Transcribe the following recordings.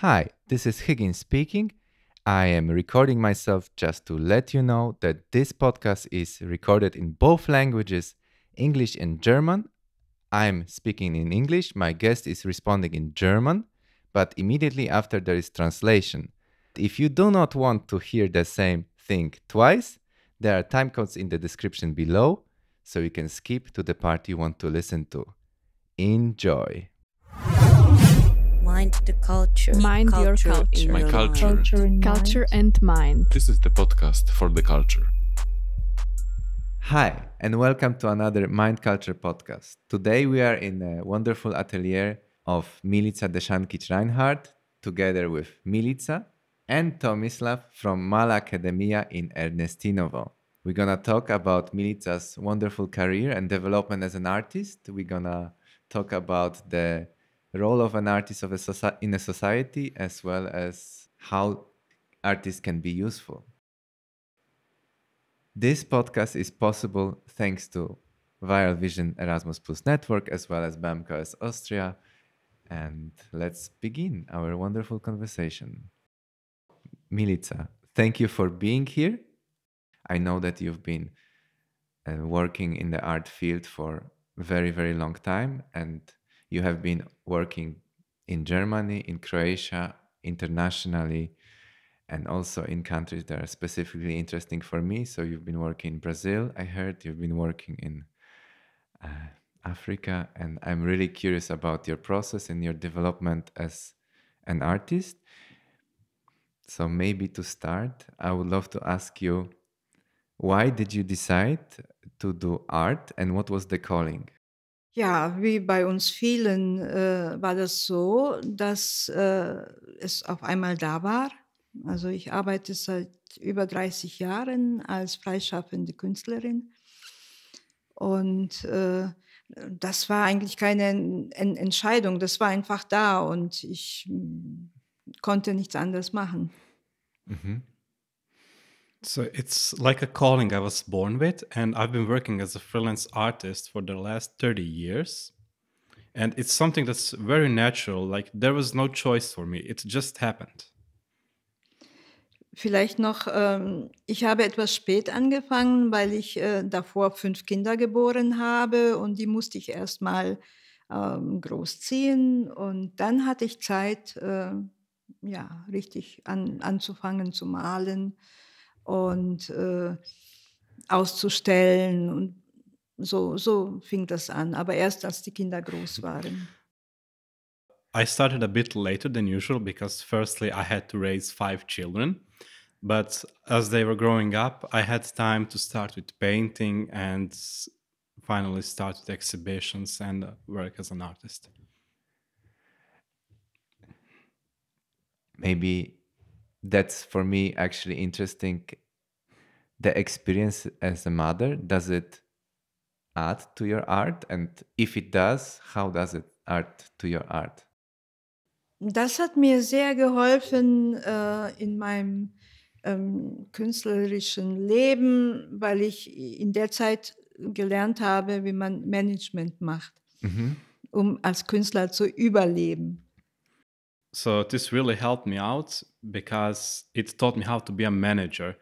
Hi, this is Higgins speaking. I am recording myself just to let you know that this podcast is recorded in both languages, English and German. I'm speaking in English, my guest is responding in German, but immediately after there is translation. If you do not want to hear the same thing twice, there are time codes in the description below, so you can skip to the part you want to listen to. Enjoy. Mind the culture. Mind your culture. in My your culture. Culture and Culture and mind. This is the podcast for the culture. Hi, and welcome to another Mind Culture podcast. Today we are in a wonderful atelier of Milica Deshankic Reinhardt, together with Milica and Tomislav from Mala Academia in Ernestinovo. We're gonna talk about Milica's wonderful career and development as an artist. We're gonna talk about the role of an artist of a soci- in a society as well as how artists can be useful. This podcast is possible thanks to Viral Vision Erasmus Plus Network as well as BAMKS Austria. And let's begin our wonderful conversation. Milica, thank you for being here. I know that you've been uh, working in the art field for very, very long time, and you have been working in Germany, in Croatia, internationally, and also in countries that are specifically interesting for me. So you've been working in Brazil, I heard you've been working in uh, Africa, and I'm really curious about your process and your development as an artist. So maybe to start, I would love to ask you, why did you decide to do art and what was the calling? Ja, wie bei uns vielen äh, war das so, dass äh, es auf einmal da war. Also ich arbeite seit über 30 Jahren als freischaffende Künstlerin. Und äh, das war eigentlich keine En- En- Entscheidung, das war einfach da und ich mm, konnte nichts anderes machen. Mhm. So it's like a calling I was born with, and I've been working as a freelance artist for the last 30 years. And it's something that's very natural. Like there was no choice for me, it just happened. Vielleicht noch, ähm, ich habe etwas spät angefangen, weil ich äh, davor fünf Kinder geboren habe und die musste ich erstmal ähm, großziehen. Und dann hatte ich Zeit, äh, ja, richtig an, anzufangen zu malen und äh, auszustellen. Und so, so fing das an, aber erst als die Kinder groß waren. I started a bit later than usual because, firstly, I had to raise five children. But as they were growing up, I had time to start with painting and finally start with exhibitions and work as an artist. maybe that's for me actually interesting the experience as a mother does it add to your art and if it does how does it add to your art Das hat mir sehr geholfen äh, in meinem ähm, künstlerischen Leben, weil ich in der Zeit gelernt habe, wie man Management macht, Mhm. um als Künstler zu überleben. So this really helped me out because it taught me how to be a manager,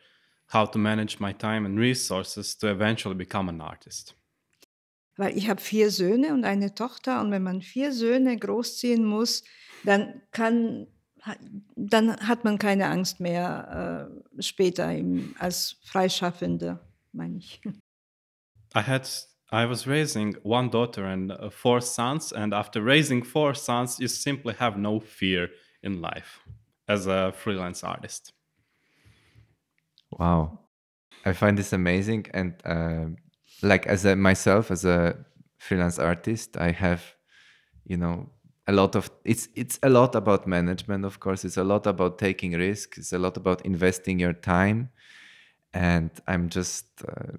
how to manage my time and resources to eventually become an artist. Weil ich habe vier Söhne und eine Tochter und wenn man vier Söhne großziehen muss, dann kann dann hat man keine Angst mehr äh, später im, als Freischaffende, meine ich. I had I was raising one daughter and uh, four sons and after raising four sons you simply have no fear in life as a freelance artist. Wow. I find this amazing and uh, like as a myself as a freelance artist i have you know a lot of it's it's a lot about management of course. It's a lot about taking risks it's a lot about investing your time. And i'm just uh,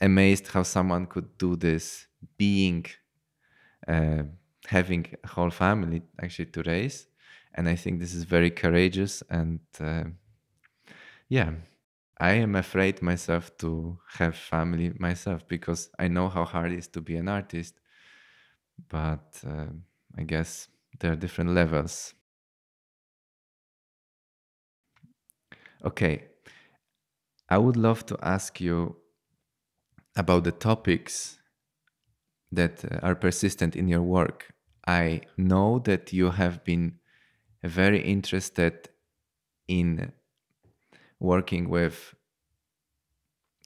amazed how someone could do this being uh, having a whole family actually to raise. And i think this is very courageous and uh, yeah i am afraid myself to have family myself because i know how hard it is to be an artist but uh, i guess there are different levels Okay. I would love to ask you about the topics that uh, are persistent in your work. I know that you have been very interested in working with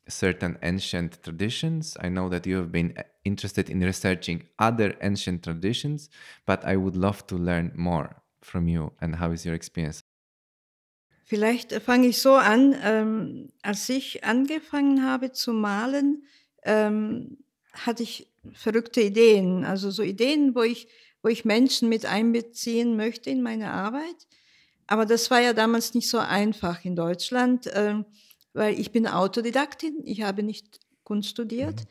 certain ancient traditions. I know that you have been uh, interested in researching other ancient traditions, but I would love to learn more from you and how is your experience? Vielleicht fange ich so an, ähm, als ich angefangen habe zu malen, ähm, hatte ich verrückte Ideen, also so Ideen, wo ich, wo ich Menschen mit einbeziehen möchte in meine Arbeit. Aber das war ja damals nicht so einfach in Deutschland, äh, weil ich bin Autodidaktin, ich habe nicht Kunst studiert.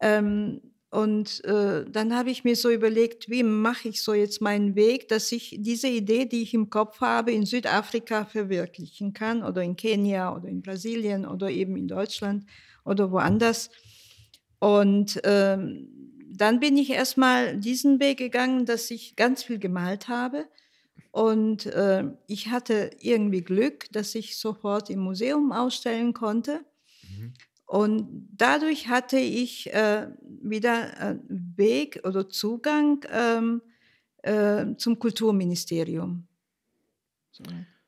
Ähm, und äh, dann habe ich mir so überlegt, wie mache ich so jetzt meinen Weg, dass ich diese Idee, die ich im Kopf habe, in Südafrika verwirklichen kann oder in Kenia oder in Brasilien oder eben in Deutschland oder woanders. Und ähm, dann bin ich erstmal diesen Weg gegangen, dass ich ganz viel gemalt habe. Und äh, ich hatte irgendwie Glück, dass ich sofort im Museum ausstellen konnte. Mhm. Und dadurch hatte ich äh, wieder einen Weg oder Zugang ähm, äh, zum Kulturministerium. So.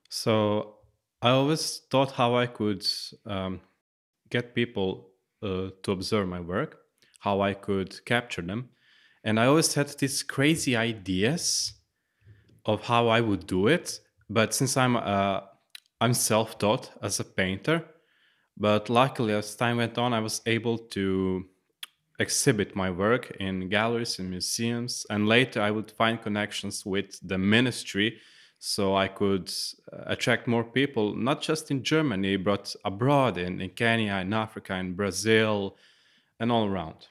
So I always thought how I could um, get people uh, to observe my work, how I could capture them. And I always had these crazy ideas of how I would do it. But since I'm uh, I'm self-taught as a painter, but luckily as time went on, I was able to exhibit my work in galleries and museums, and later I would find connections with the ministry, so I could uh, attract more people, not just in Germany, but abroad in, in Kenya, in Africa, in Brazil, and all around.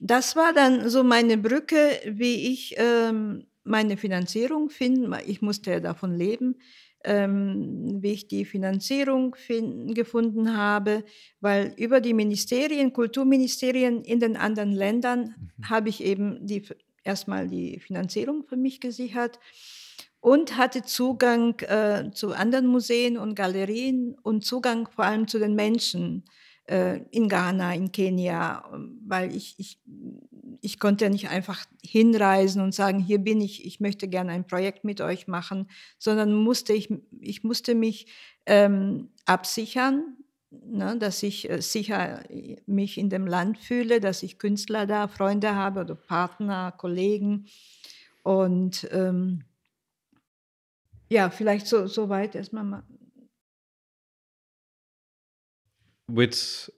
Das war dann so meine Brücke, wie ich ähm, meine Finanzierung finden. Ich musste ja davon leben, ähm, wie ich die Finanzierung finden, gefunden habe, weil über die Ministerien, Kulturministerien in den anderen Ländern mhm. habe ich eben die, erstmal die Finanzierung für mich gesichert und hatte Zugang äh, zu anderen Museen und Galerien und Zugang vor allem zu den Menschen in Ghana, in Kenia, weil ich, ich, ich konnte nicht einfach hinreisen und sagen, hier bin ich, ich möchte gerne ein Projekt mit euch machen, sondern musste ich, ich musste mich ähm, absichern, ne, dass ich äh, sicher mich in dem Land fühle, dass ich Künstler da, Freunde habe oder Partner, Kollegen. Und ähm, ja, vielleicht so, so weit erstmal with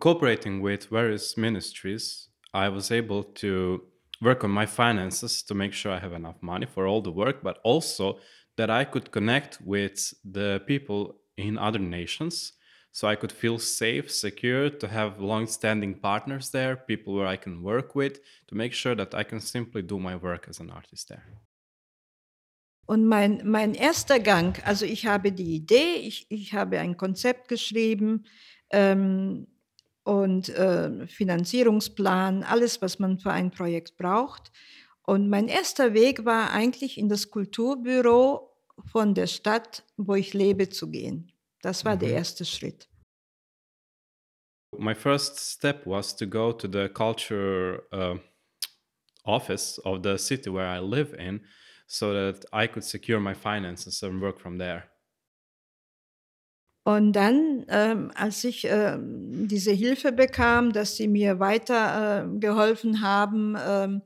cooperating with various ministries, I was able to work on my finances to make sure I have enough money for all the work, but also that I could connect with the people in other nations. So I could feel safe, secure, to have long standing partners there, people where I can work with, to make sure that I can simply do my work as an artist there. Und mein, mein erster Gang, also ich habe die Idee, ich, ich habe ein Konzept geschrieben, ähm, und äh, Finanzierungsplan, alles, was man für ein Projekt braucht. Und mein erster Weg war eigentlich in das Kulturbüro von der Stadt, wo ich lebe, zu gehen. Das war mhm. der erste Schritt. My first step was to go to the culture uh, office of the city where I live in so that I could secure my finances and work from there. Und dann, ähm, als ich ähm, diese Hilfe bekam, dass sie mir weiter äh, geholfen haben, ähm,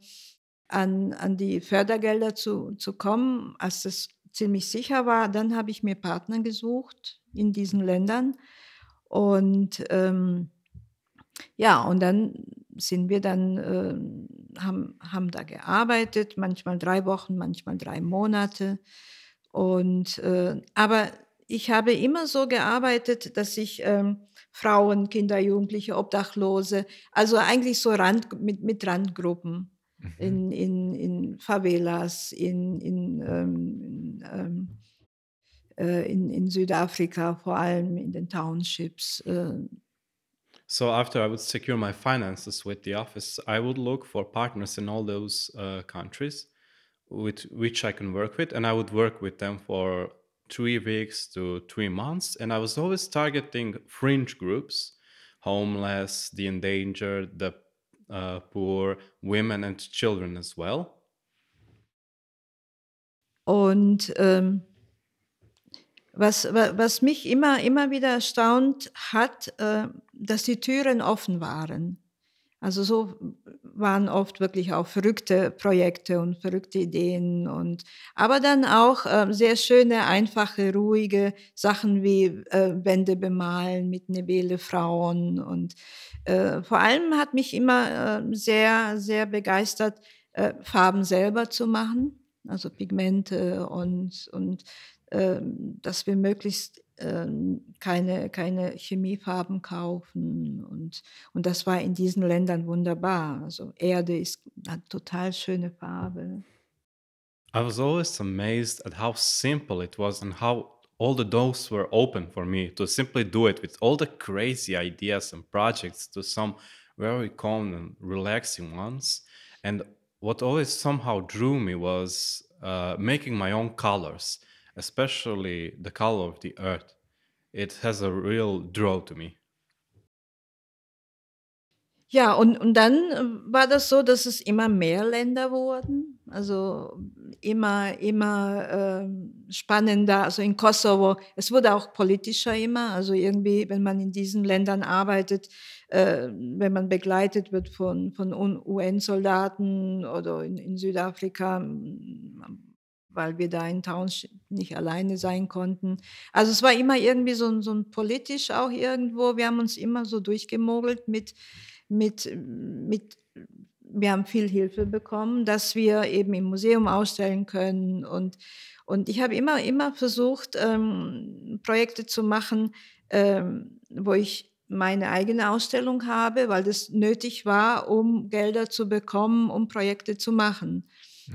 an, an die Fördergelder zu, zu kommen, als es ziemlich sicher war, dann habe ich mir Partner gesucht in diesen Ländern. Und ähm, ja, und dann sind wir dann, äh, haben, haben da gearbeitet, manchmal drei Wochen, manchmal drei Monate. Und, äh, aber ich habe immer so gearbeitet, dass ich ähm, Frauen, Kinder, Jugendliche, Obdachlose, also eigentlich so Rand, mit, mit Randgruppen mhm. in, in, in Favelas, in, in, ähm, in, ähm, äh, in, in, Südafrika, vor allem in den Townships. Äh. So after I would secure my finances with the office, I would look for partners in all those uh, countries with which I can work with, and I would work with them for three weeks to three months. And I was always targeting fringe groups, homeless, the endangered, the uh, poor, women and children as well. Und ähm, was, was mich immer, immer wieder erstaunt hat, äh, dass die Türen offen waren. Also so waren oft wirklich auch verrückte Projekte und verrückte Ideen und aber dann auch äh, sehr schöne, einfache, ruhige Sachen wie äh, Wände bemalen mit Nebele Frauen und äh, vor allem hat mich immer äh, sehr, sehr begeistert, äh, Farben selber zu machen, also Pigmente und, und ähm, dass wir möglichst ähm, keine, keine Chemiefarben kaufen. Und, und das war in diesen Ländern wunderbar. Also Erde ist eine total schöne Farbe. I was always amazed at how simple it was and how all the doors were open for me to simply do it with all the crazy ideas and projects to some very calm and relaxing ones. And what always somehow drew me was uh, making my own colors especially the color of the earth. It has a real draw to me. Ja, und, und dann äh, war das so, dass es immer mehr Länder wurden, also immer, immer äh, spannender, also in Kosovo, es wurde auch politischer immer, also irgendwie, wenn man in diesen Ländern arbeitet, äh, wenn man begleitet wird von, von UN-Soldaten oder in, in Südafrika, weil wir da in Township nicht alleine sein konnten. Also es war immer irgendwie so, so ein politisch auch irgendwo. Wir haben uns immer so durchgemogelt mit, mit, mit, wir haben viel Hilfe bekommen, dass wir eben im Museum ausstellen können. Und, und ich habe immer, immer versucht, ähm, Projekte zu machen, ähm, wo ich meine eigene Ausstellung habe, weil das nötig war, um Gelder zu bekommen, um Projekte zu machen.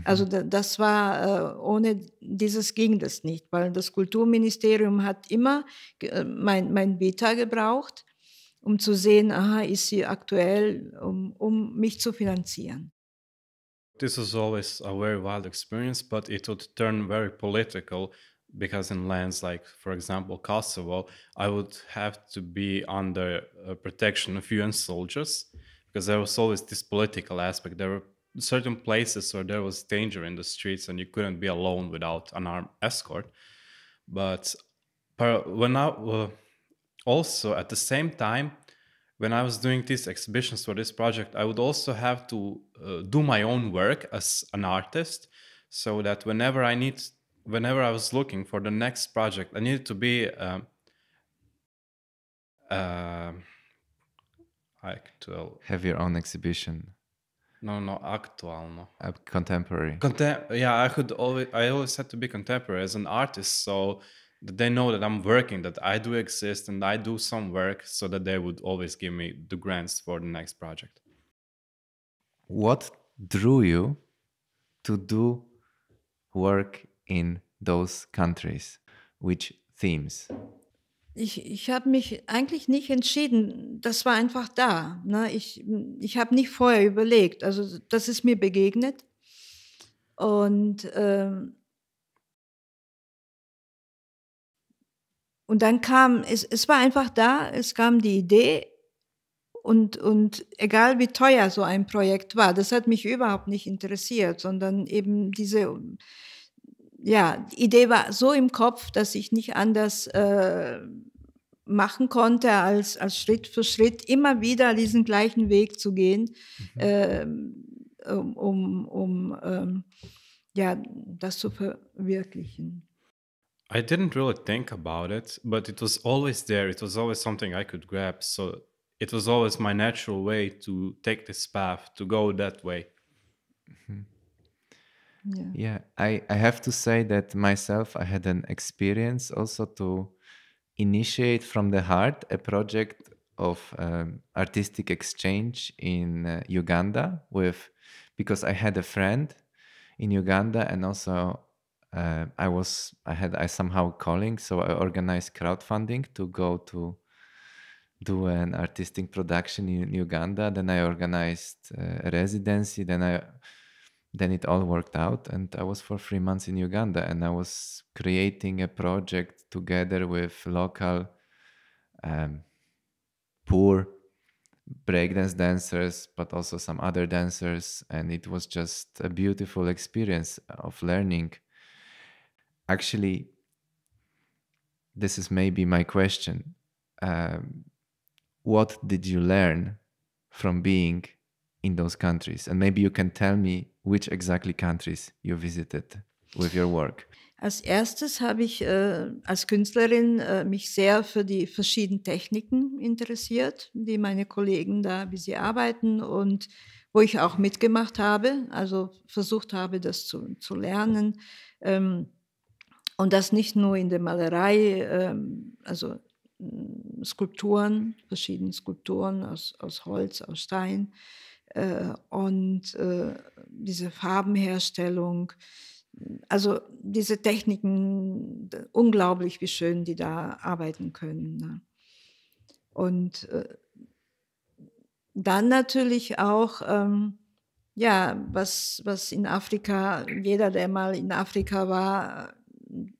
Also mhm. das war, äh, ohne dieses ging das nicht, weil das Kulturministerium hat immer äh, mein, mein Beta gebraucht, um zu sehen, aha, ist sie aktuell, um, um mich zu finanzieren. This was always a very wild experience, but it would turn very political because in lands like, for example, Kosovo, I would have to be under uh, protection of UN soldiers because there was always this political aspect. There were certain places where there was danger in the streets and you couldn't be alone without an armed escort. But when I also at the same time, when I was doing these exhibitions for this project, I would also have to uh, do my own work as an artist, so that whenever I need, whenever I was looking for the next project, I needed to be. Um, uh, have your own exhibition no, no, aktualno. Uh, contemporary. Contem- yeah, I could always. I always had to be contemporary as an artist, so that they know that I'm working, that I do exist, and I do some work, so that they would always give me the grants for the next project. What drew you to do work in those countries? Which themes? Ich, ich habe mich eigentlich nicht entschieden. Das war einfach da. Ne? Ich, ich habe nicht vorher überlegt. Also das ist mir begegnet. Und, ähm, und dann kam, es, es war einfach da, es kam die Idee. Und, und egal wie teuer so ein Projekt war, das hat mich überhaupt nicht interessiert, sondern eben diese ja, die Idee war so im Kopf, dass ich nicht anders äh, machen konnte, als, als Schritt für Schritt immer wieder diesen gleichen Weg zu gehen, mhm. äh, um, um, ähm, ja, das zu verwirklichen. I didn't really think about it, but it was always there. It was always something I could grab. So it was always my natural way to take this path, to go that way. Mm-hmm. Yeah. yeah, I, I have to say that myself, I had an experience also to initiate from the heart a project of um, artistic exchange in uh, Uganda with because I had a friend in Uganda and also uh, I was I had I somehow calling so I organized crowdfunding to go to do an artistic production in Uganda then I organized uh, a residency then I then it all worked out, and I was for three months in Uganda, and I was creating a project together with local um, poor breakdance dancers, but also some other dancers, and it was just a beautiful experience of learning. Actually, this is maybe my question. Um, what did you learn from being in those countries? And maybe you can tell me which exactly countries you visited with your work. Als erstes habe ich äh, als Künstlerin äh, mich sehr für die verschiedenen Techniken interessiert, die meine Kollegen da, wie sie arbeiten und wo ich auch mitgemacht habe, also versucht habe, das zu, zu lernen. Ähm, und das nicht nur in der Malerei, ähm, also Skulpturen, verschiedene Skulpturen aus, aus Holz, aus Stein und äh, diese Farbenherstellung. Also diese Techniken, unglaublich, wie schön die da arbeiten können. Ne? Und äh, dann natürlich auch, ähm, ja, was, was in Afrika, jeder, der mal in Afrika war,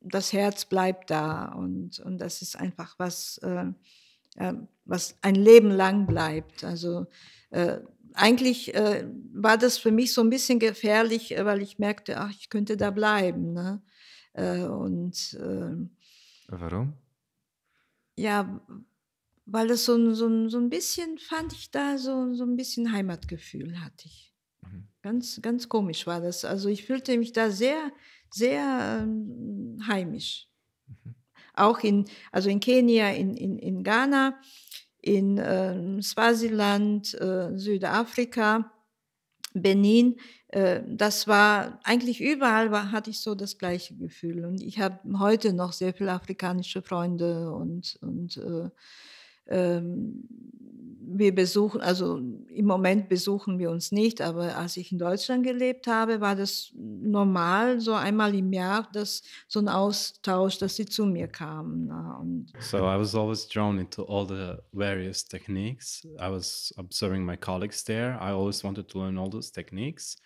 das Herz bleibt da und, und das ist einfach was, äh, äh, was ein Leben lang bleibt. Also äh, eigentlich äh, war das für mich so ein bisschen gefährlich, äh, weil ich merkte, ach, ich könnte da bleiben. Ne? Äh, und warum? Ja, weil es so, so, so ein bisschen, fand ich da, so, so ein bisschen Heimatgefühl hatte ich. Mhm. Ganz, ganz komisch war das. Also ich fühlte mich da sehr, sehr ähm, heimisch. Mhm. Auch in, also in Kenia, in, in, in Ghana, in äh, Swasiland, äh, Südafrika, Benin, äh, das war eigentlich überall war, hatte ich so das gleiche Gefühl. Und ich habe heute noch sehr viele afrikanische Freunde und, und äh, ähm, wir besuchen, also im Moment besuchen wir uns nicht, aber als ich in Deutschland gelebt habe, war das normal, so einmal im Jahr, dass so ein Austausch, dass sie zu mir kamen. Und so I was always drawn into all the various techniques. I was observing my colleagues there. I always wanted to learn all those techniques.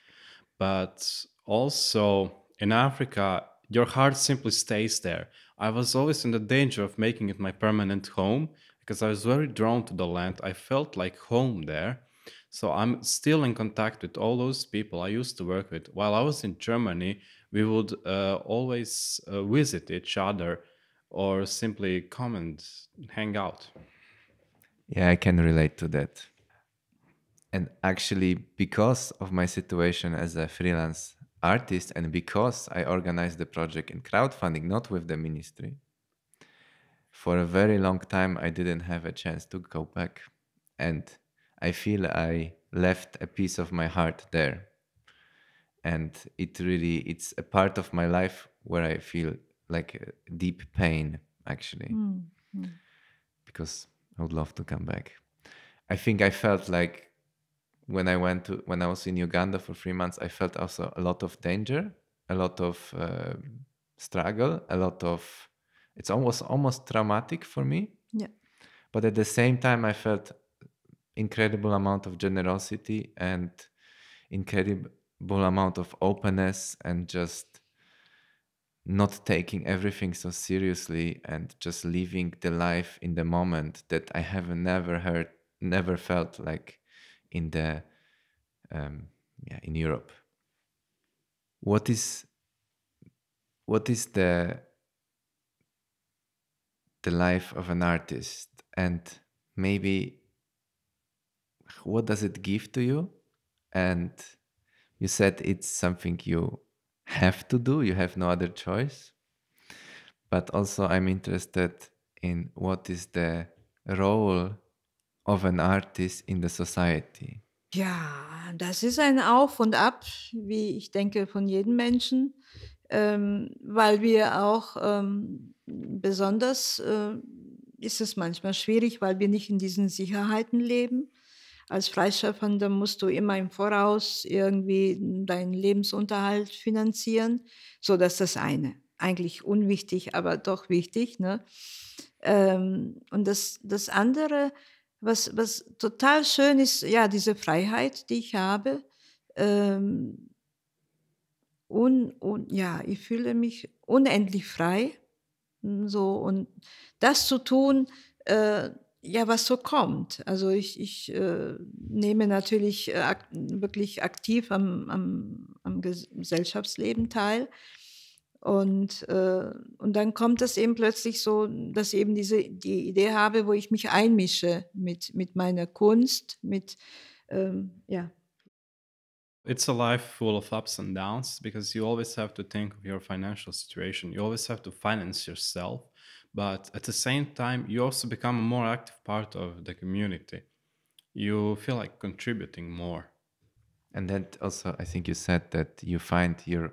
But also in Africa, your heart simply stays there. I was always in the danger of making it my permanent home because I was very drawn to the land. I felt like home there. So I'm still in contact with all those people I used to work with. While I was in Germany, we would uh, always uh, visit each other or simply come and hang out. Yeah, I can relate to that. And actually, because of my situation as a freelance artist and because I organized the project in crowdfunding, not with the ministry, for a very long time I didn't have a chance to go back. And I feel I left a piece of my heart there. And it really it's a part of my life where I feel like deep pain actually. Mm, Because I would love to come back. I think I felt like when I went to when I was in Uganda for three months, I felt also a lot of danger, a lot of uh, struggle, a lot of it's almost almost traumatic for me. Yeah. But at the same time i felt incredible amount of generosity and incredible amount of openness and just not taking everything so seriously and just living the life in the moment that i have never heard never felt like in the um, yeah in europe. What is what is the the life of an artist? And maybe what does it give to you? And you said it's something you have to do you have no other choice. But also i'm interested in what is the role of an artist in the society? Ja das ist ein auf und ab wie ich denke von jedem menschen ähm, weil wir auch ähm, besonders äh, ist es manchmal schwierig, weil wir nicht in diesen Sicherheiten leben. Als Freischaffender musst du immer im Voraus irgendwie deinen Lebensunterhalt finanzieren. So, das ist das eine. Eigentlich unwichtig, aber doch wichtig. Ne? Ähm, und das, das andere, was, was total schön ist, ja, diese Freiheit, die ich habe. Ähm, un, un, ja, ich fühle mich unendlich frei. So, und das zu tun, äh, ja, was so kommt. Also ich, ich äh, nehme natürlich äh, ak wirklich aktiv am, am, am Gesellschaftsleben teil. Und, äh, und dann kommt es eben plötzlich so, dass ich eben diese die Idee habe, wo ich mich einmische mit, mit meiner Kunst, mit, ähm, ja. It's a life full of ups and downs because you always have to think of your financial situation. You always have to finance yourself. but at the same time you also become a more active part of the community you feel like contributing more and then also i think you said that you find your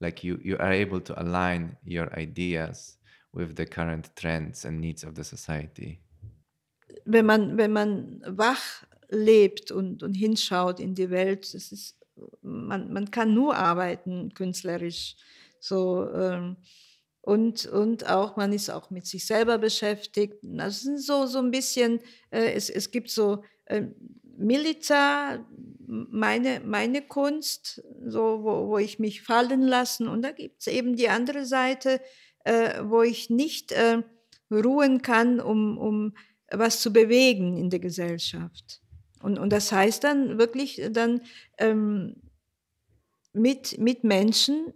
like you you are able to align your ideas with the current trends and needs of the society wenn man wenn man wach lebt und und hinschaut in die welt das ist man man kann nur arbeiten künstlerisch so ähm, und, und auch, man ist auch mit sich selber beschäftigt. Das sind so, so ein bisschen, äh, es, es gibt so äh, Miliza, meine, meine Kunst, so, wo, wo ich mich fallen lassen. Und da gibt es eben die andere Seite, äh, wo ich nicht äh, ruhen kann, um, um was zu bewegen in der Gesellschaft. Und, und das heißt dann wirklich dann ähm, mit, mit Menschen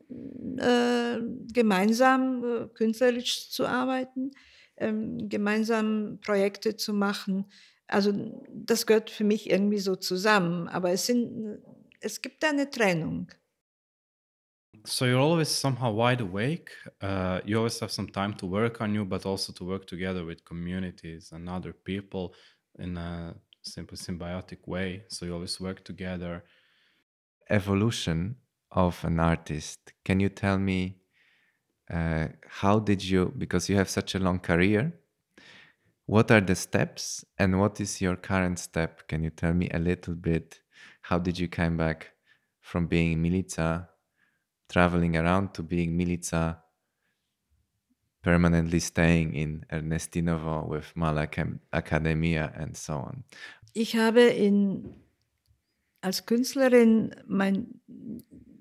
äh, gemeinsam äh, künstlerisch zu arbeiten, ähm, gemeinsam Projekte zu machen. Also das gehört für mich irgendwie so zusammen, aber es, sind, es gibt eine Trennung. So you're always somehow wide awake. Uh, you always have some time to work on you, but also to work together with communities and other people in a simply symbiotic way. So you always work together. Evolution of an artist. Can you tell me uh, how did you, because you have such a long career, what are the steps and what is your current step? Can you tell me a little bit? How did you come back from being Milica, traveling around to being Milica, permanently staying in Ernestinovo with Mala Academia and so on? Ich habe in, als Künstlerin mein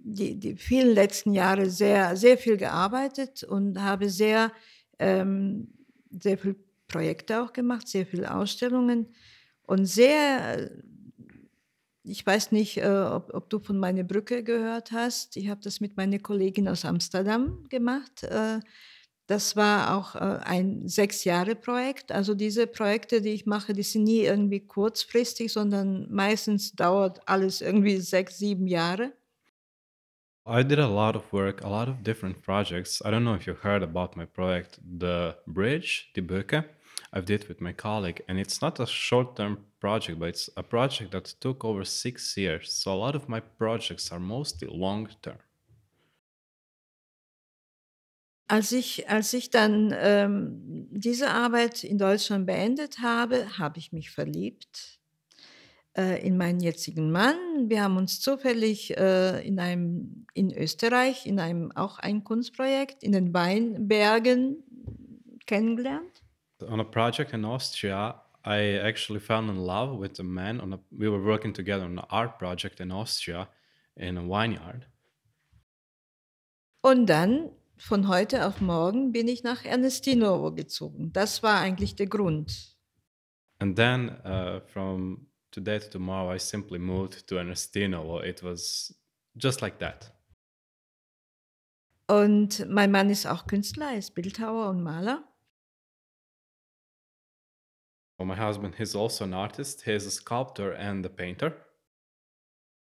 die, die vielen letzten Jahre sehr, sehr viel gearbeitet und habe sehr, ähm, sehr viele Projekte auch gemacht, sehr viele Ausstellungen und sehr, ich weiß nicht, äh, ob, ob, du von meiner Brücke gehört hast. Ich habe das mit meiner Kollegin aus Amsterdam gemacht. Äh, das war auch äh, ein sechs Jahre Projekt. Also diese Projekte, die ich mache, die sind nie irgendwie kurzfristig, sondern meistens dauert alles irgendwie sechs, sieben Jahre. I did a lot of work, a lot of different projects. I don't know if you heard about my project, The Bridge, Die Brücke. I've did with my colleague, and it's not a short-term project, but it's a project that took over six years. So a lot of my projects are mostly long-term. Als ich, als ich dann ähm, diese Arbeit in Deutschland beendet habe, habe ich mich verliebt äh, in meinen jetzigen Mann. Wir haben uns zufällig äh, in einem in Österreich in einem auch ein Kunstprojekt in den Weinbergen kennengelernt. On a project in Austria, I actually fell in love with a man. On a, we were working together on an art project in Austria in a vineyard. Und dann von heute auf morgen bin ich nach Ernestinovo gezogen. Das war eigentlich der Grund. And then uh, from today to tomorrow, I simply moved to Ernestino. It was just like that. Und mein Mann ist auch Künstler, er ist Bildhauer und Maler. Well, my husband is also an artist. He is a sculptor and a painter.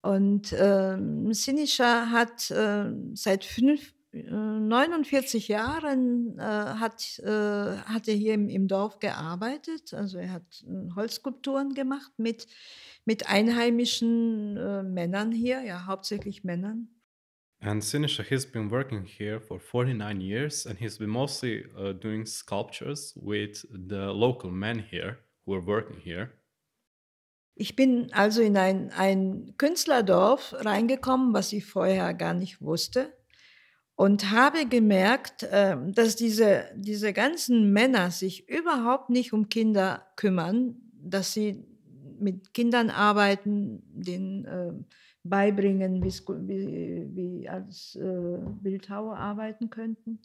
Und ähm, Sinisha hat äh, seit fünf, 49 Jahren äh, hat, äh, hat er hier im, im, Dorf gearbeitet. Also er hat äh, Holzskulpturen gemacht mit, mit einheimischen äh, Männern hier, ja, hauptsächlich Männern. And Sinisha, he's been working here for 49 years and he's been mostly uh, doing sculptures with the local men here who are working here. Ich bin also in ein, ein Künstlerdorf reingekommen, was ich vorher gar nicht wusste und habe gemerkt, ähm, dass diese, diese ganzen Männer sich überhaupt nicht um Kinder kümmern, dass sie mit Kindern arbeiten, den äh, beibringen, wie, wie als äh, Bildhauer arbeiten könnten.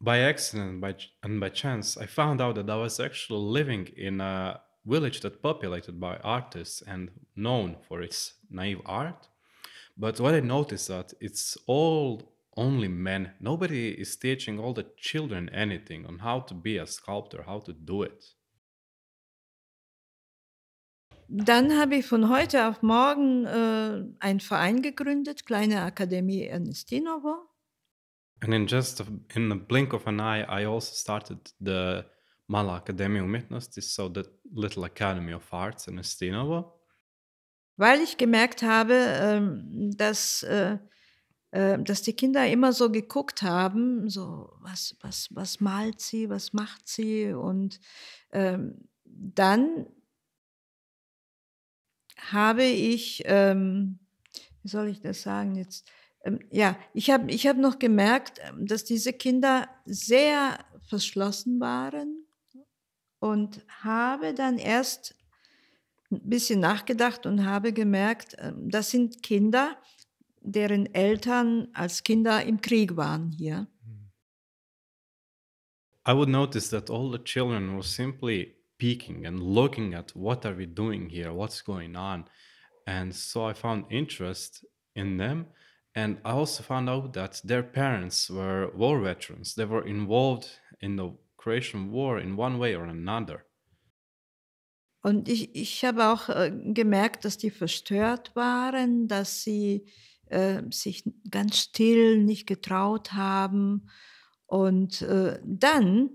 By accident by, and by chance, I found out that I was actually living in a village that populated by artists and known for its naive art. But what I noticed that it's all only men. Nobody is teaching all the children anything on how to be a sculptor, how to do it. Dann habe ich von heute auf morgen äh, einen Verein gegründet, Kleine Akademie Ernestinovo. And in just a, in the blink of an eye, I also started the Mala Akademie Umetnosti, so the little Academy of Arts in Estinovo. Weil ich gemerkt habe, ähm, dass, äh, äh, dass die Kinder immer so geguckt haben, so was, was, was malt sie, was macht sie und ähm, dann habe ich, ähm, wie soll ich das sagen jetzt? Ja, ich habe ich hab noch gemerkt, dass diese Kinder sehr verschlossen waren und habe dann erst ein bisschen nachgedacht und habe gemerkt, ähm, das sind Kinder, deren Eltern als Kinder im Krieg waren hier. I would notice that all the children were simply peeking and looking at what are we doing here, what's going on. And so I found interest in them. And I also found out that their parents were war veterans. They were involved in the Croatian War in one way or another. Und ich, ich habe auch äh, gemerkt, dass die verstört waren, dass sie äh, sich ganz still nicht getraut haben. Und äh, dann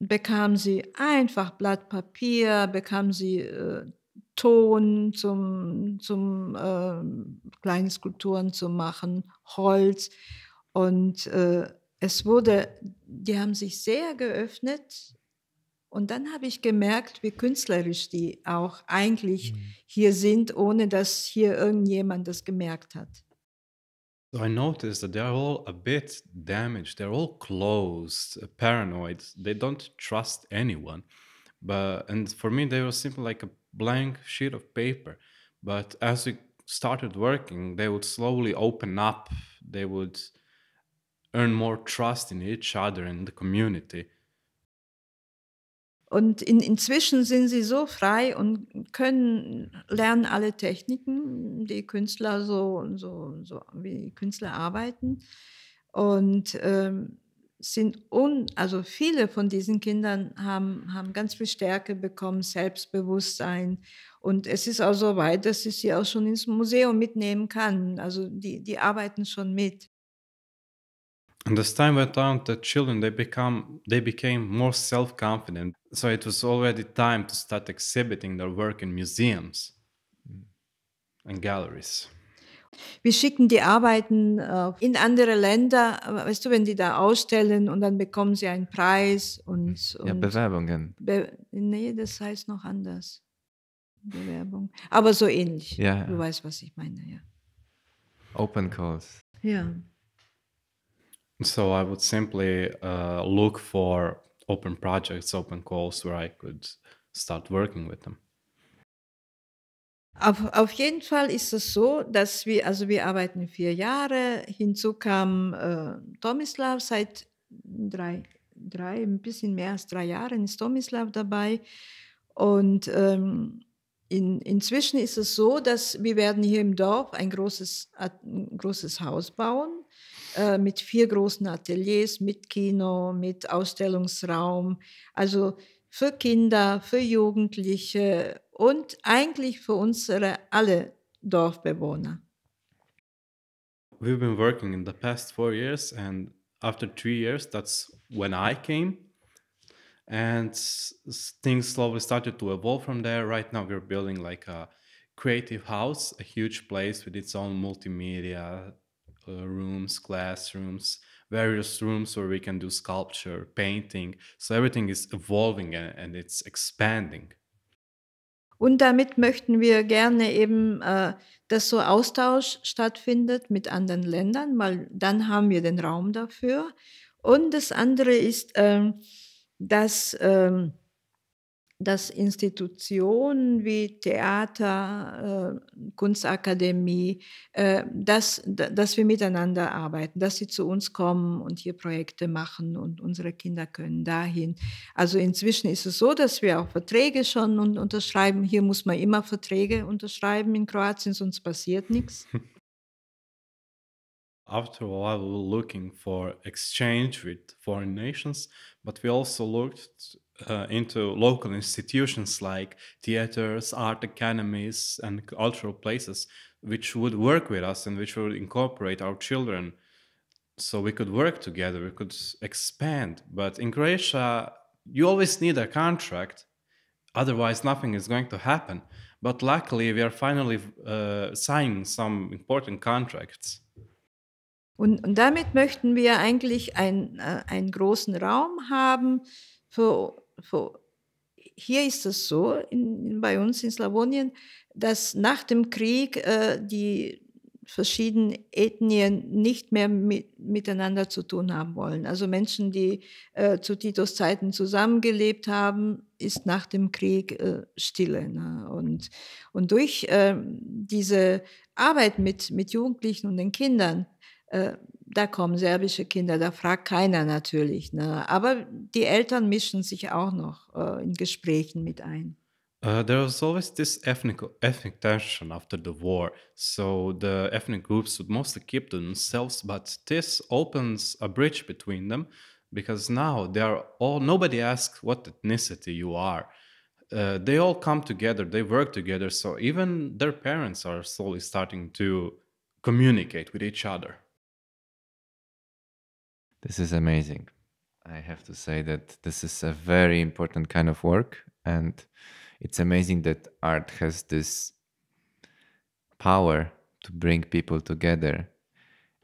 bekam sie einfach Blatt Papier, bekam sie äh, Ton zum, zum äh, kleine Skulpturen zu machen, Holz. Und äh, es wurde, die haben sich sehr geöffnet. Und dann habe ich gemerkt, wie künstlerisch die auch eigentlich mhm. hier sind, ohne dass hier irgendjemand das gemerkt hat. So I noticed that they're all a bit damaged. They're all closed, uh, paranoid. They don't trust anyone. But and for me, they were simply like a blank sheet of paper. But as we started working, they would slowly open up. They would earn more trust in each other and the community. Und in, inzwischen sind sie so frei und können lernen alle Techniken, die Künstler so, so, so wie Künstler arbeiten. Und ähm, sind un, also viele von diesen Kindern haben, haben ganz viel Stärke bekommen, Selbstbewusstsein. Und es ist auch so weit, dass ich sie auch schon ins Museum mitnehmen kann. Also die, die arbeiten schon mit. And as time went on, the children they become they became more self-confident. So it was already time to start exhibiting their work in museums mm. and galleries. Wir schicken die Arbeiten äh, in andere Länder, äh, weißt du, wenn die da ausstellen und dann bekommen sie einen Preis und, hm. und ja, Bewerbungen. Be nee, das heißt noch anders. Bewerbung. Aber so ähnlich. Ja, Du weißt, was ich meine, ja. Open calls. Ja. So I would simply uh, look for open projects, open calls where I could start working with them. Auf, auf jeden Fall ist es so, dass wir, also wir arbeiten vier Jahre, hinzu kam äh, Tomislav seit drei, drei, ein bisschen mehr als drei Jahren ist Tomislav dabei. Und ähm, in, inzwischen ist es so, dass wir werden hier im Dorf ein großes, ein großes Haus bauen äh, mit vier großen Ateliers, mit Kino, mit Ausstellungsraum. Also für Kinder, für Jugendliche und eigentlich für unsere alle Dorfbewohner. We've been working in the past four years, and after three years, that's when I came. And things slowly started to evolve from there. Right now, we're building like a creative house, a huge place with its own multimedia rooms, classrooms, various rooms where we can do sculpture, painting. So everything is evolving and, and it's expanding. Und damit möchten wir gerne eben, äh, dass so Austausch stattfindet mit anderen Ländern, weil dann haben wir den Raum dafür. Und das andere ist, ähm, dass ähm, dass Institutionen wie Theater, äh, Kunstakademie, äh, dass, dass wir miteinander arbeiten, dass sie zu uns kommen und hier Projekte machen und unsere Kinder können dahin. Also inzwischen ist es so, dass wir auch Verträge schon unterschreiben. Hier muss man immer Verträge unterschreiben in Kroatien, sonst passiert nichts. After a while, we were looking for exchange with foreign nations, but we also looked uh, into local institutions like theaters, art academies, and cultural places, which would work with us and which would incorporate our children so we could work together, we could expand. But in Croatia, you always need a contract, otherwise, nothing is going to happen. But luckily, we are finally uh, signing some important contracts. Und, und, damit möchten wir eigentlich ein, äh, einen großen Raum haben für hier ist es so, in, bei uns in Slawonien, dass nach dem Krieg äh, die verschiedenen Ethnien nicht mehr mit, miteinander zu tun haben wollen. Also Menschen, die äh, zu Titos Zeiten zusammengelebt haben, ist nach dem Krieg äh, Stille. Ne? Und, und durch äh, diese Arbeit mit, mit Jugendlichen und den Kindern da kommen serbische Kinder, da fragt keiner natürlich. Ne? Aber die Eltern mischen sich auch noch äh, in Gesprächen mit ein. Uh, there was always this ethnic ethnic tension after the war, so the ethnic groups would mostly keep to themselves. But this opens a bridge between them because now they are all nobody asks what ethnicity you are. Uh, they all come together, they work together, so even their parents are slowly starting to communicate with each other. This is amazing. I have to say that this is a very important kind of work, and it's amazing that art has this power to bring people together.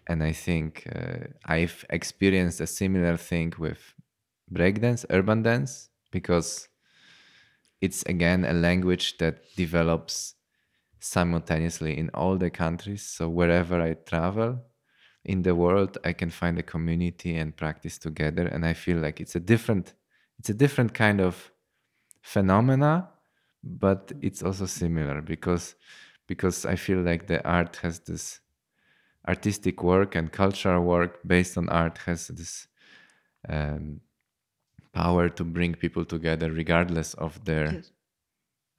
And I think uh, I've experienced a similar thing with breakdance, urban dance, because it's again a language that develops simultaneously in all the countries. So wherever I travel, in the world i can find a community and practice together and i feel like it's a different it's a different kind of phenomena but it's also similar because because i feel like the art has this artistic work and cultural work based on art has this um, power to bring people together regardless of their yes.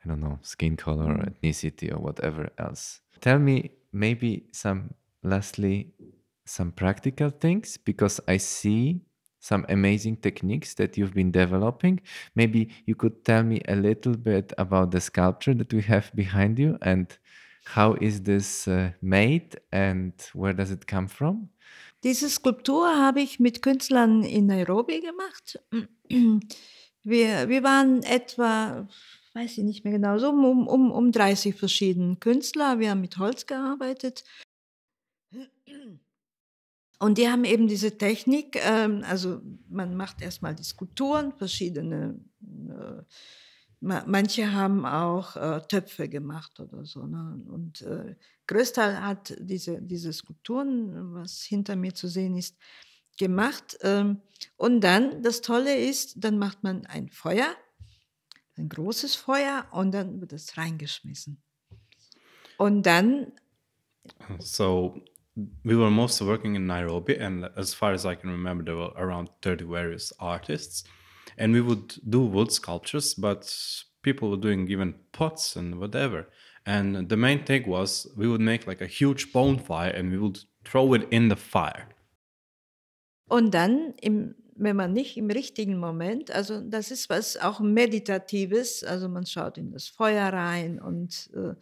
i don't know skin color mm. or ethnicity or whatever else tell me maybe some lastly some practical things because I see some amazing techniques that you've been developing. Maybe you could tell me a little bit about the sculpture that we have behind you and how is this uh, made and where does it come from? Diese Skulptur habe ich mit Künstlern in Nairobi gemacht. Wir, wir waren etwa, weiß ich nicht mehr genau, so um, um, um 30 verschiedene Künstler. Wir haben mit Holz gearbeitet. Und die haben eben diese Technik, ähm, also man macht erstmal die Skulpturen, verschiedene, äh, manche haben auch äh, Töpfe gemacht oder so. Ne? Und äh, Größteil hat diese, diese Skulpturen, was hinter mir zu sehen ist, gemacht. Ähm, und dann, das Tolle ist, dann macht man ein Feuer, ein großes Feuer und dann wird es reingeschmissen. Und dann. So we were mostly working in Nairobi, and as far as I can remember, there were around 30 various artists. And we would do wood sculptures, but people were doing even pots and whatever. And the main thing was we would make like a huge bonfire and we would throw it in the fire. Und dann, im, wenn man nicht im richtigen Moment, also das ist was auch Meditatives, also man schaut in das Feuer rein und äh,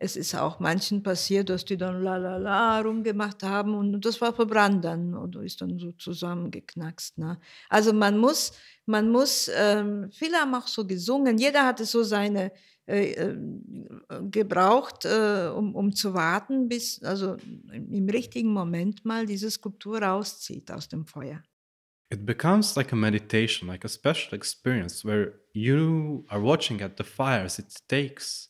es ist auch manchen passiert, dass die dann la la la rumgemacht haben und das war verbrannt dann oder ist dann so zusammengeknackst. Ne? Also man muss, man muss, ähm, viele haben auch so gesungen, jeder hatte so seine äh, äh, gebraucht, äh, um, um zu warten, bis also im richtigen Moment mal diese Skulptur rauszieht aus dem Feuer. It becomes like a meditation, like a special experience where you are watching at the fires. It takes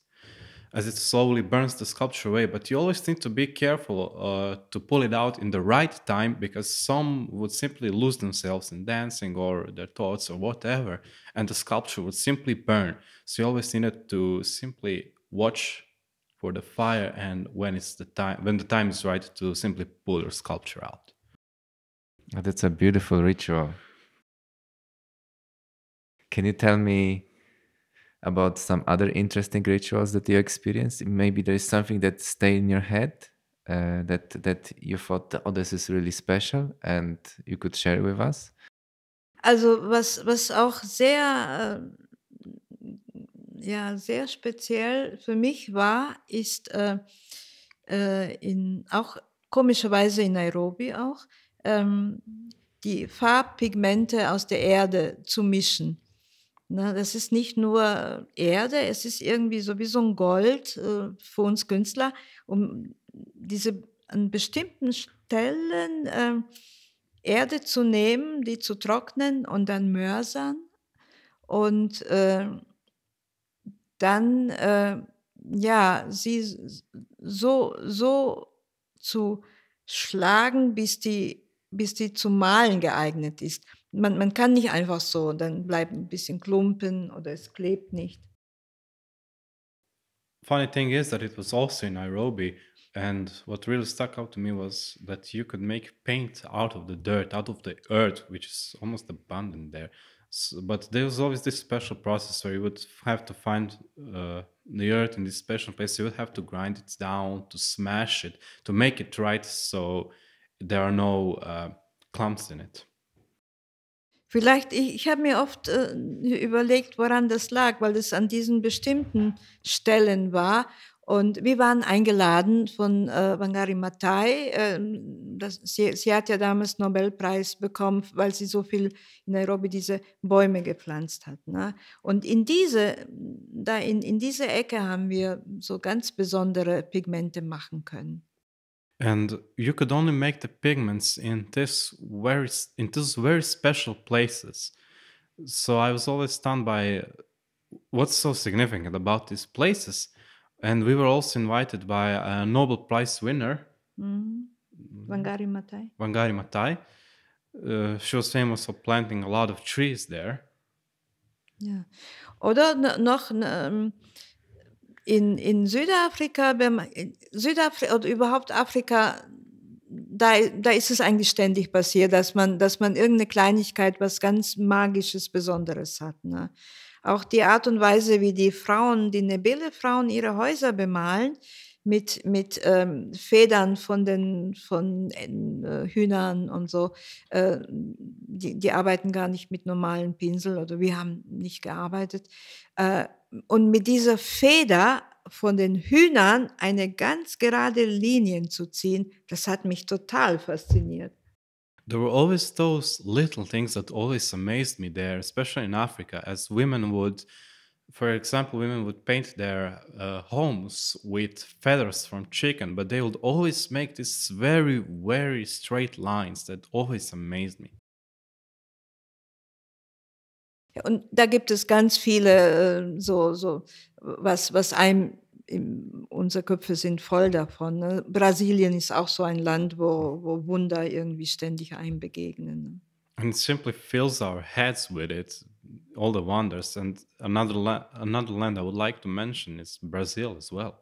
as it slowly burns the sculpture away. But you always need to be careful uh, to pull it out in the right time because some would simply lose themselves in dancing or their thoughts or whatever, and the sculpture would simply burn. So you always needed to simply watch for the fire and when it's the time when the time is right to simply pull your sculpture out. That's a beautiful ritual. Can you tell me about some other interesting rituals that you experienced? Maybe there is something that stayed in your head uh, that that you thought, oh, this is really special, and you could share with us. Also was, was auch sehr, äh, ja, sehr speziell für mich war, ist äh, äh, in, auch komischerweise in Nairobi auch, ähm, die Farbpigmente aus der Erde zu mischen. Na, das ist nicht nur Erde, es ist irgendwie so wie so ein Gold äh, für uns Künstler, um diese an bestimmten Stellen äh, Erde zu nehmen, die zu trocknen und dann mörsern und äh, dann äh, ja sie so so zu schlagen, bis die bis die zum Malen geeignet ist. Man, man kann nicht einfach so, dann bleibt ein bisschen Klumpen oder es klebt nicht. Funny thing is that it was also in Nairobi, and what really stuck out to me was that you could make paint out of the dirt, out of the earth, which is almost abundant there. So, but there was always this special process where you would have to find uh, the earth in this special place. You would have to grind it down, to smash it, to make it right, so there are no uh, clumps in it. Vielleicht, ich, ich habe mir oft äh, überlegt, woran das lag, weil es an diesen bestimmten Stellen war. Und wir waren eingeladen von äh, Wangari Maathai. Äh, das, sie, sie hat ja damals Nobelpreis bekommen, weil sie so viel in Nairobi diese Bäume gepflanzt hat. Ne? Und in diese, da in, in diese Ecke haben wir so ganz besondere Pigmente machen können. And you could only make the pigments in this very in these very special places so i was always stunned by what's so significant about these places and we were also invited by a nobel prize winner Mhm. Wangari Maathai. wangari maathai uh, she was famous for planting a lot of trees there Ja. Oder noch ähm, in, in Südafrika, in Südafrika oder überhaupt Afrika, da, da ist es eigentlich ständig passiert, dass man, dass man irgendeine Kleinigkeit, was ganz Magisches, Besonderes hat. Ne? Auch die Art und Weise, wie die Frauen, die Nebele-Frauen ihre Häuser bemalen, mit, mit ähm, Federn von den von äh, Hühnern und so. Äh, die, die arbeiten gar nicht mit normalen Pinsel oder wir haben nicht gearbeitet. Äh, und mit dieser Feder von den Hühnern eine ganz gerade Linien zu ziehen, das hat mich total fasziniert. there were always those little things that always amazed me there, especially in Africa, as women would, for example, women would paint their uh, homes with feathers from chicken, but they would always make these very, very straight lines that always amazed me. Und da gibt es ganz viele äh, so, so was, was einem, im, unsere Köpfe sind voll davon. Ne? Brasilien ist auch so ein Land, wo, wo Wunder irgendwie ständig einem begegnen. Ne? And it simply fills our heads with it, all the wonders. And another, la- another land I would like to mention is Brazil as well.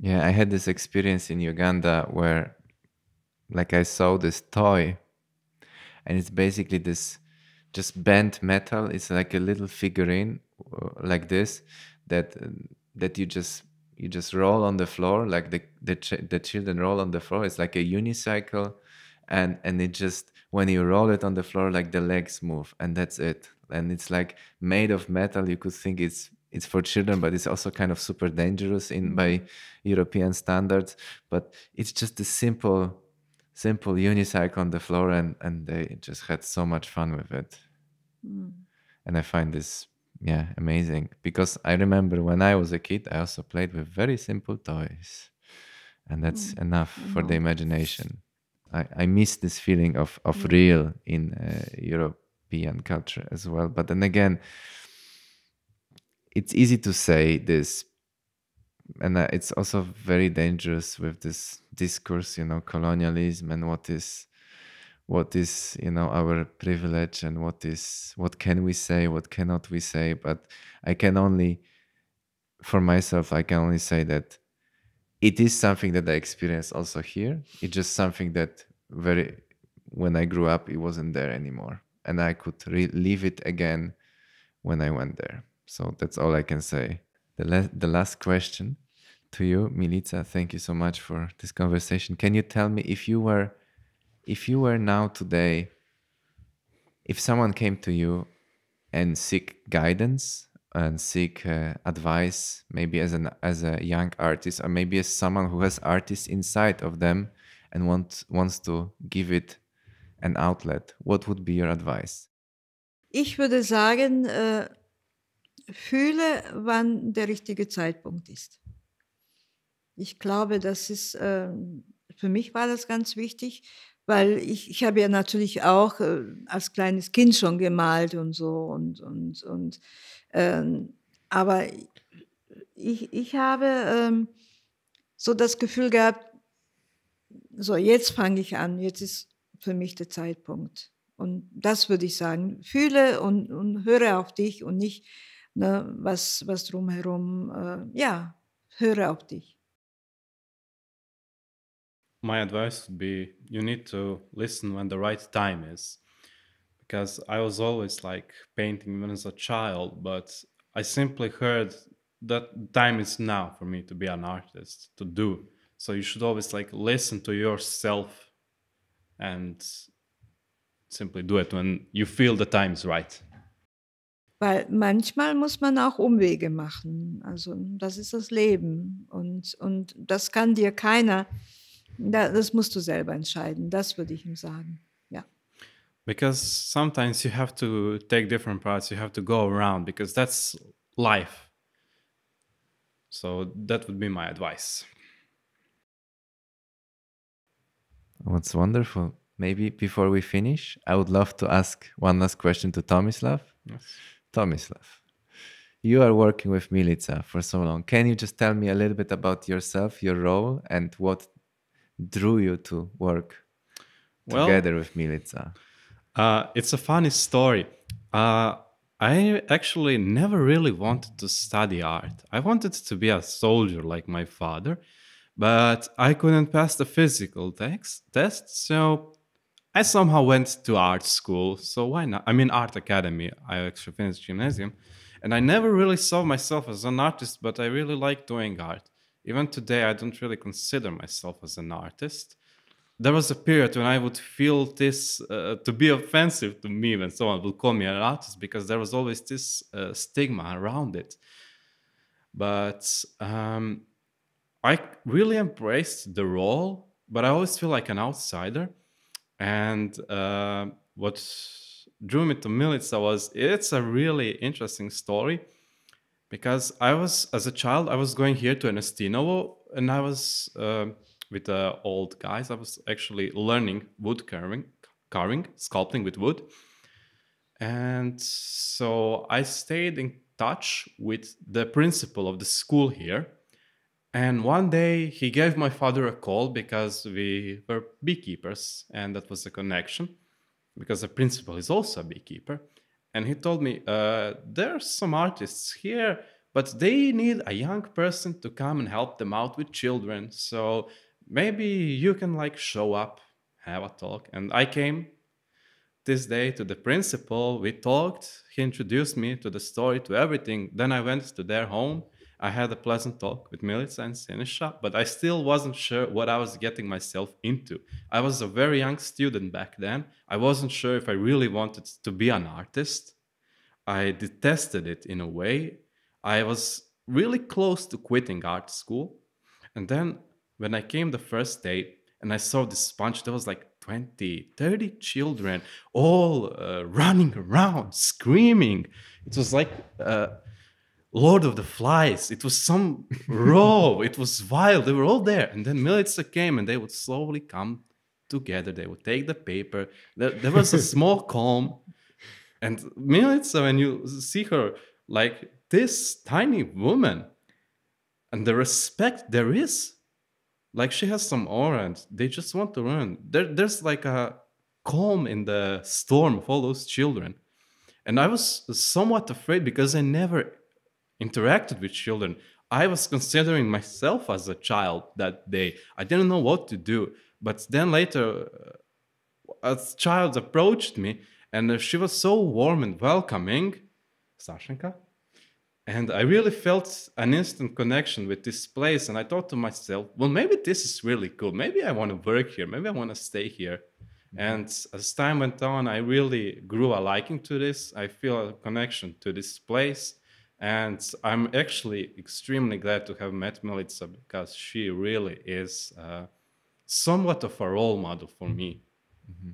Yeah, I had this experience in Uganda where, like, I saw this toy, and it's basically this just bent metal. It's like a little figurine, uh, like this, that that you just you just roll on the floor, like the the ch- the children roll on the floor. It's like a unicycle, and and it just when you roll it on the floor, like the legs move, and that's it. And it's like made of metal. You could think it's it's for children, but it's also kind of super dangerous in mm-hmm. by European standards. But it's just a simple, simple unicycle on the floor, and and they just had so much fun with it. Mm. And I find this yeah amazing because I remember when I was a kid, I also played with very simple toys, and that's mm. enough for the imagination. I, I miss this feeling of of real in uh, European culture as well. But then again, it's easy to say this and uh, it's also very dangerous with this discourse you know colonialism and what is what is you know our privilege and what is what can we say what cannot we say but i can only for myself i can only say that it is something that i experienced also here. It's just something that very when i grew up it wasn't there anymore. And i could re- leave it again when i went there. So that's all i can say. The, la- the last question to you milica thank you so much for this conversation. Can you tell me if you were if you were now today if someone came to you and seek guidance and seek uh, advice maybe as an as a young artist or maybe as someone who has artists inside of them and wants wants to give it an outlet what would be your advice Ich würde sagen, äh, fühle, wann der richtige Zeitpunkt ist. Ich glaube, das ist, äh, für mich war das ganz wichtig, weil ich, ich habe ja natürlich auch äh, als kleines Kind schon gemalt und so und, und, und ähm, aber ich, ich habe ähm, so das Gefühl gehabt, so jetzt fange ich an, jetzt ist für mich der Zeitpunkt. Und das würde ich sagen, fühle und, und höre auf dich und nicht, ne, was, was drumherum, äh, ja, höre auf dich. My advice would be you need to listen when the right time is. Because I was always like painting even as a child, but I simply heard that time is now for me to be an artist, to do. So you should always like listen to yourself and simply do it when you feel the time is right. Weil manchmal muss man auch Umwege machen. Also das ist das Leben. Und, und das kann dir keiner, das musst du selber entscheiden. Das würde ich ihm sagen. Ja. Because sometimes you have to take different paths, you have to go around because that's life. So that would be my advice. Oh, What's wonderful. Maybe before we finish, I would love to ask one last question to Tomislav. Yes. Tomislav, you are working with Milica for so long. Can you just tell me a little bit about yourself, your role, and what drew you to work Well- together with Milica? Uh, it's a funny story. Uh, I actually never really wanted to study art. I wanted to be a soldier like my father, but I couldn't pass the physical text, test, so I somehow went to art school. So why not? I mean, art academy. I actually finished gymnasium, and I never really saw myself as an artist, but I really like doing art. Even today, I don't really consider myself as an artist there was a period when I would feel this uh, to be offensive to me when someone would call me an artist because there was always this uh, stigma around it. But um, I really embraced the role, but I always feel like an outsider. And uh, what drew me to Milica was it's a really interesting story because I was, as a child, I was going here to Ernestinovo and I was uh, with the old guys. I was actually learning wood carving, carving, sculpting with wood. And so I stayed in touch with the principal of the school here. And one day he gave my father a call because we were beekeepers, and that was a connection because the principal is also a beekeeper. And he told me, uh, There are some artists here, but they need a young person to come and help them out with children. So maybe you can like show up, have a talk. And I came this day to the principal. We talked. He introduced me to the story, to everything. Then I went to their home. I had a pleasant talk with Milica and Sinisha, but I still wasn't sure what I was getting myself into. I was a very young student back then. I wasn't sure if I really wanted to be an artist. I detested it in a way. I was really close to quitting art school. And then when I came the first day and I saw this bunch, there was like 20, 30 children all uh, running around, screaming. It was like uh, Lord of the Flies. It was some raw, it was wild. They were all there. And then Milica came and they would slowly come together. They would take the paper. There, there was a small calm. And Milica, when you see her, like this tiny woman and the respect there is like she has some aura and they just want to run there, there's like a calm in the storm of all those children and i was somewhat afraid because i never interacted with children i was considering myself as a child that day i didn't know what to do but then later uh, a child approached me and she was so warm and welcoming sashenka and I really felt an instant connection with this place. And I thought to myself, well, maybe this is really cool. Maybe I want to work here. Maybe I want to stay here. Mm-hmm. And as time went on, I really grew a liking to this. I feel a connection to this place. And I'm actually extremely glad to have met Milica because she really is uh, somewhat of a role model for me. Mm-hmm.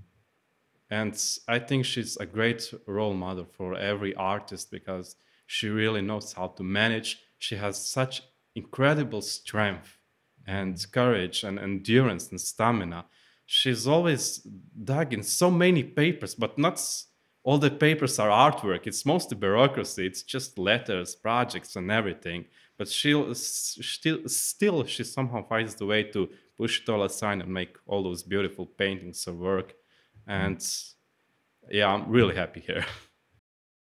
And I think she's a great role model for every artist because she really knows how to manage. She has such incredible strength and courage and endurance and stamina. She's always dug in so many papers, but not all the papers are artwork. It's mostly bureaucracy. It's just letters, projects, and everything. But she'll still, still, she somehow finds the way to push it all aside and make all those beautiful paintings of work. And yeah, I'm really happy here.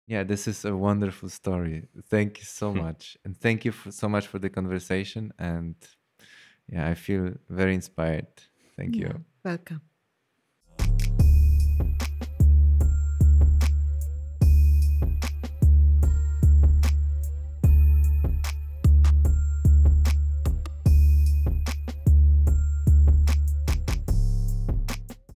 Yeah, this is a wonderful story. Thank you so hmm. much. and thank you for, so much for the conversation. And yeah, I feel very inspired. Thank you. Welcome.